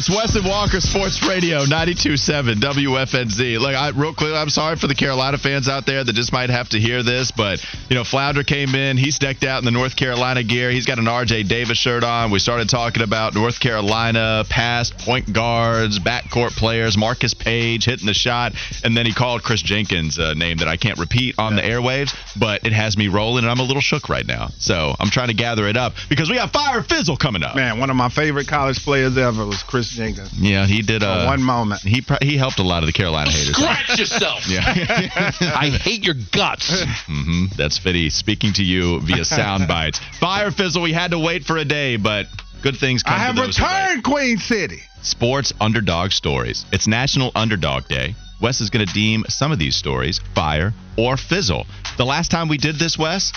It's Wes Walker Sports Radio 92.7 WFNZ. Look, I, real quick, I'm sorry for the Carolina fans out there that just might have to hear this, but, you know, Flounder came in. He's decked out in the North Carolina gear. He's got an RJ Davis shirt on. We started talking about North Carolina past point guards, backcourt players, Marcus Paige hitting the shot, and then he called Kris Jenkins a name that I can't repeat on the airwaves, but it has me rolling, and I'm a little shook right now. So I'm trying to gather it up because we got Fire Fizzle coming up. Man, one of my favorite college players ever was Kris Jenkins. Yeah, he did. Uh, one moment. He he helped a lot of the Carolina haters. Scratch yourself. Yeah. I hate your guts. hmm That's Fitty speaking to you via sound bites. Fire Fizzle, we had to wait for a day, but good things come I have to those who wait. returned, Queen City. Sports Underdog Stories. It's National Underdog Day. Wes is going to deem some of these stories fire or fizzle. The last time we did this, Wes,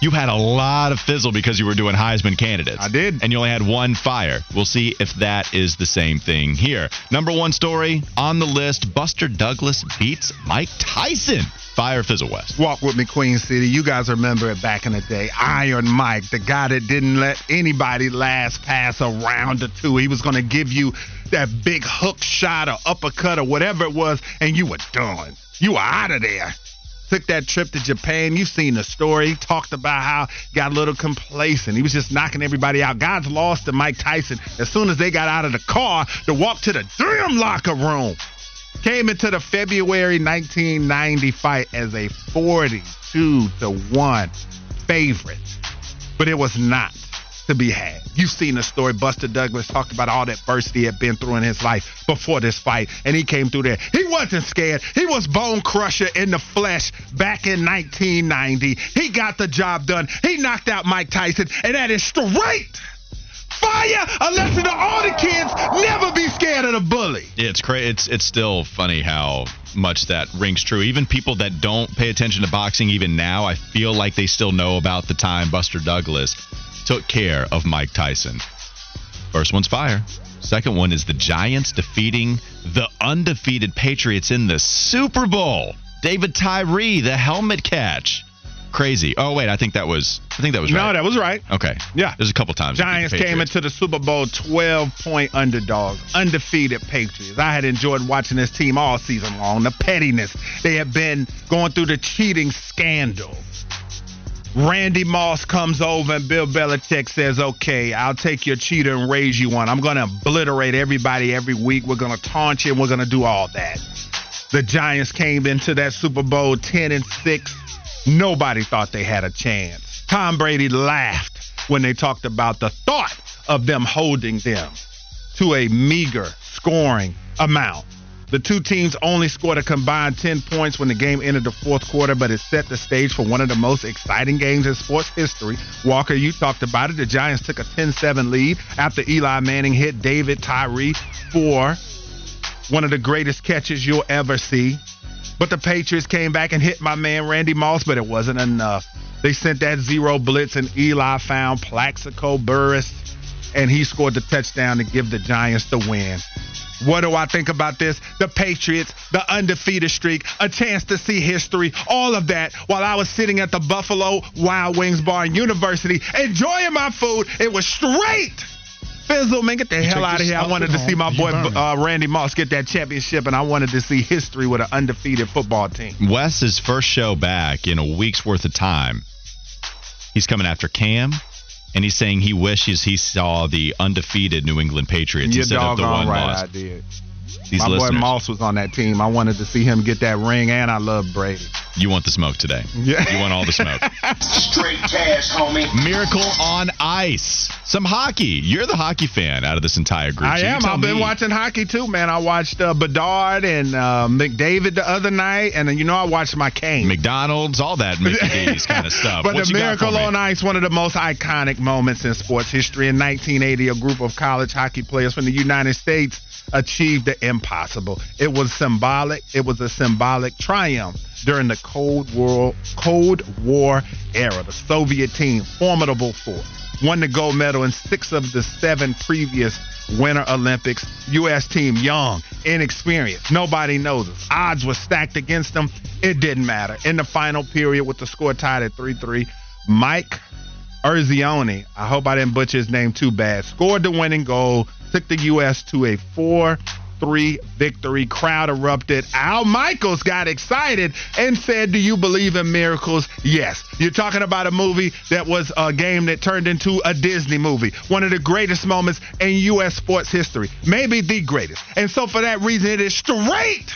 you had a lot of fizzle because you were doing Heisman candidates. I did. And you only had one fire. We'll see if that is the same thing here. Number one story on the list Buster Douglas beats Mike Tyson. Fire fizzle, Wes. Walk with me, Queen City. You guys remember it back in the day. Iron Mike, the guy that didn't let anybody last pass a round or two. He was going to give you that big hook shot or uppercut or whatever it was, and you were done. You were out of there. Took that trip to Japan. You've seen the story. He talked about how he got a little complacent. He was just knocking everybody out. God's lost to Mike Tyson as soon as they got out of the car to walk to the damn locker room. Came into the February 1990 fight as a 42 to 1 favorite, but it was not to be had. You've seen the story. Buster Douglas talked about all that adversity he had been through in his life before this fight, and he came through there. He wasn't scared. He was bone crusher in the flesh back in 1990. He got the job done. He knocked out Mike Tyson, and that is straight fire. A lesson to all the kids: never be scared of the bully. Yeah, it's crazy It's it's still funny how much that rings true. Even people that don't pay attention to boxing, even now, I feel like they still know about the time Buster Douglas took care of Mike Tyson. First one's fire. Second one is the Giants defeating the undefeated Patriots in the Super Bowl. David Tyree, the helmet catch. Crazy. Oh wait, I think that was I think that was right. No, that was right. Okay. Yeah. There's a couple times. we beat the Giants came into the Super Bowl 12 point underdog, undefeated Patriots. I had enjoyed watching this team all season long. The pettiness. They had been going through the cheating scandal. Randy Moss comes over and Bill Belichick says, Okay, I'll take your cheater and raise you one. I'm going to obliterate everybody every week. We're going to taunt you and we're going to do all that. The Giants came into that Super Bowl 10 and 6. Nobody thought they had a chance. Tom Brady laughed when they talked about the thought of them holding them to a meager scoring amount. The two teams only scored a combined 10 points when the game entered the fourth quarter, but it set the stage for one of the most exciting games in sports history. Walker, you talked about it. The Giants took a 10 7 lead after Eli Manning hit David Tyree for one of the greatest catches you'll ever see. But the Patriots came back and hit my man Randy Moss, but it wasn't enough. They sent that zero blitz, and Eli found Plaxico Burress, and he scored the touchdown to give the Giants the win. What do I think about this? The Patriots, the undefeated streak, a chance to see history, all of that while I was sitting at the Buffalo Wild Wings bar in University enjoying my food. It was straight. Fizzle, man, get the hell out of here. I wanted to home. see my boy uh, Randy Moss get that championship, and I wanted to see history with an undefeated football team. Wes's first show back in a week's worth of time. He's coming after Cam, and he's saying he wishes he saw the undefeated New England Patriots You're instead of the one right. I did. These my listeners. boy Moss was on that team. I wanted to see him get that ring, and I love Brady. You want the smoke today. Yeah. You want all the smoke. Straight cash, homie. Miracle on Ice. Some hockey. You're the hockey fan out of this entire group. I so am. I've been me. watching hockey too, man. I watched uh, Bedard and uh, McDavid the other night, and then you know I watched my Kane. McDonald's, all that Mickey D's kind of stuff. But What the you got for Miracle on Ice, one of the most iconic moments in sports history. In 1980, a group of college hockey players from the United States achieved the impossible. It was symbolic. It was a symbolic triumph during the Cold War Cold War era. The Soviet team, formidable force, won the gold medal in six of the seven previous Winter Olympics. U.S. team young, inexperienced. Nobody knows us. Odds were stacked against them. It didn't matter. In the final period, with the score tied at 3 3, Mike Erzioni, I hope I didn't butcher his name too bad, scored the winning goal, took the U.S. to a 4 3 victory. Crowd erupted. Al Michaels got excited and said, Do you believe in miracles? Yes. You're talking about a movie that was a game that turned into a Disney movie. One of the greatest moments in U.S. sports history. Maybe the greatest. And so, for that reason, it is straight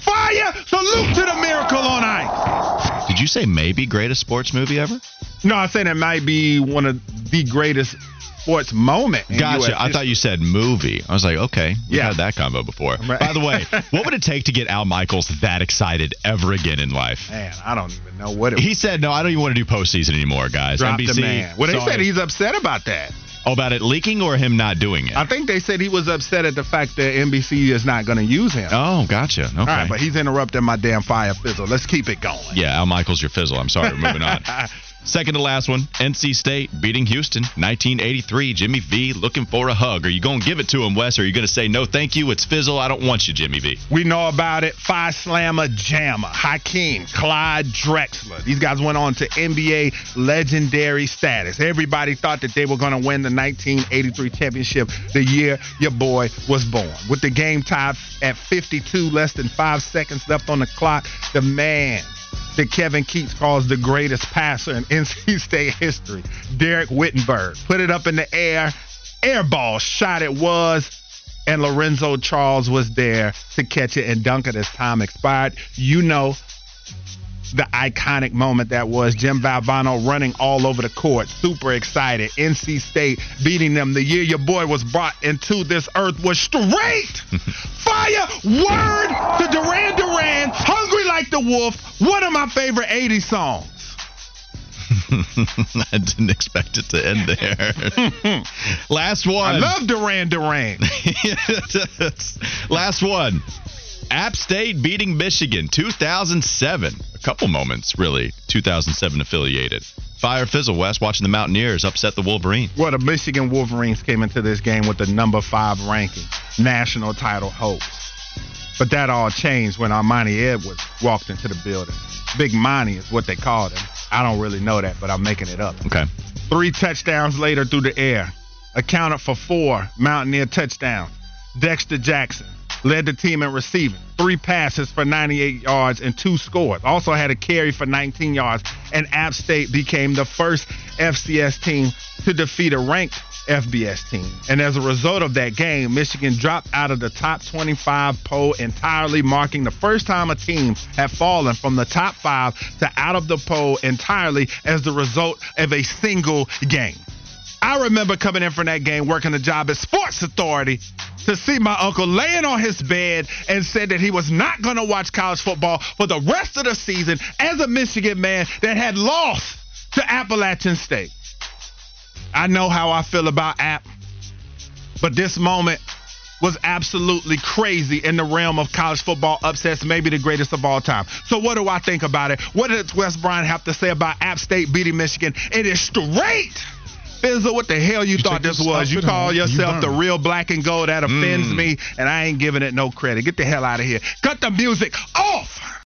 fire. Salute to the miracle on ice. Did you say maybe greatest sports movie ever? No, I said it might be one of the greatest sports moment. Gotcha. I thought you said movie. I was like, okay, we've Yeah. had that combo before. Right. By the way, what would it take to get Al Michaels that excited ever again in life? Man, I don't even know what it He said, "No, I don't even want to do postseason anymore, guys." dropped NBC. the man. Well, they said he's upset about that. oh, about it leaking or him not doing it. I think they said he was upset at the fact that NBC is not going to use him. oh, gotcha. Okay. All right, but he's interrupting my damn fire fizzle. Let's keep it going. yeah, Al Michaels, your fizzle. I'm sorry. We're moving on. Second to last one, NC State beating Houston, 1983. Jimmy V looking for a hug. Are you going to give it to him, Wes? Or are you going to say no, thank you? It's fizzle. I don't want you, Jimmy V. We know about it. Phi Slama Jama, Hakeem, Clyde Drexler. These guys went on to NBA legendary status. Everybody thought that they were going to win the 1983 championship the year your boy was born. With the game tied at 52, less than five seconds left on the clock, the man that Kevin Keatts calls the greatest passer in NC State history, Dereck Whittenburg, put it up in the air. Airball shot it was and Lorenzo Charles was there to catch it and dunk it as time expired. You know the iconic moment that was Jim Valvano running all over the court, super excited. NC State beating them the year your boy was brought into this earth was straight fire. Word to Duran Duran, hungry like the wolf. One of my favorite 80s songs. I didn't expect it to end there. Last one. I love Duran Duran. Last one. App State beating Michigan 2007. A couple moments, really. 2007 affiliated. Fire Fizzle Wes watching the Mountaineers upset the Wolverines. Well, the Michigan Wolverines came into this game with the number five ranking, national title hopes. But that all changed when Armanti Edwards walked into the building. Big Money is what they called him. I don't really know that, but I'm making it up. Okay. Three touchdowns later through the air, accounted for four Mountaineer touchdowns. Dexter Jackson led the team in receiving, three passes for 98 yards and two scores. Also had a carry for 19 yards, and App State became the first FCS team to defeat a ranked FBS team. And as a result of that game, Michigan dropped out of the top 25 poll entirely, marking the first time a team had fallen from the top five to out of the poll entirely as the result of a single game. I remember coming in from that game, working a job at Sports Authority, to see my uncle laying on his bed and said that he was not going to watch college football for the rest of the season as a Michigan man that had lost to Appalachian State. I know how I feel about App, but this moment was absolutely crazy in the realm of college football upsets, maybe the greatest of all time. So what do I think about it? What does Wes Bryant have to say about App State beating Michigan? It is straight. Fizzle, what the hell you, thought this was? You call home, you yourself the real black and gold. That offends me, and I ain't giving it no credit. Get the hell out of here. Cut the music off.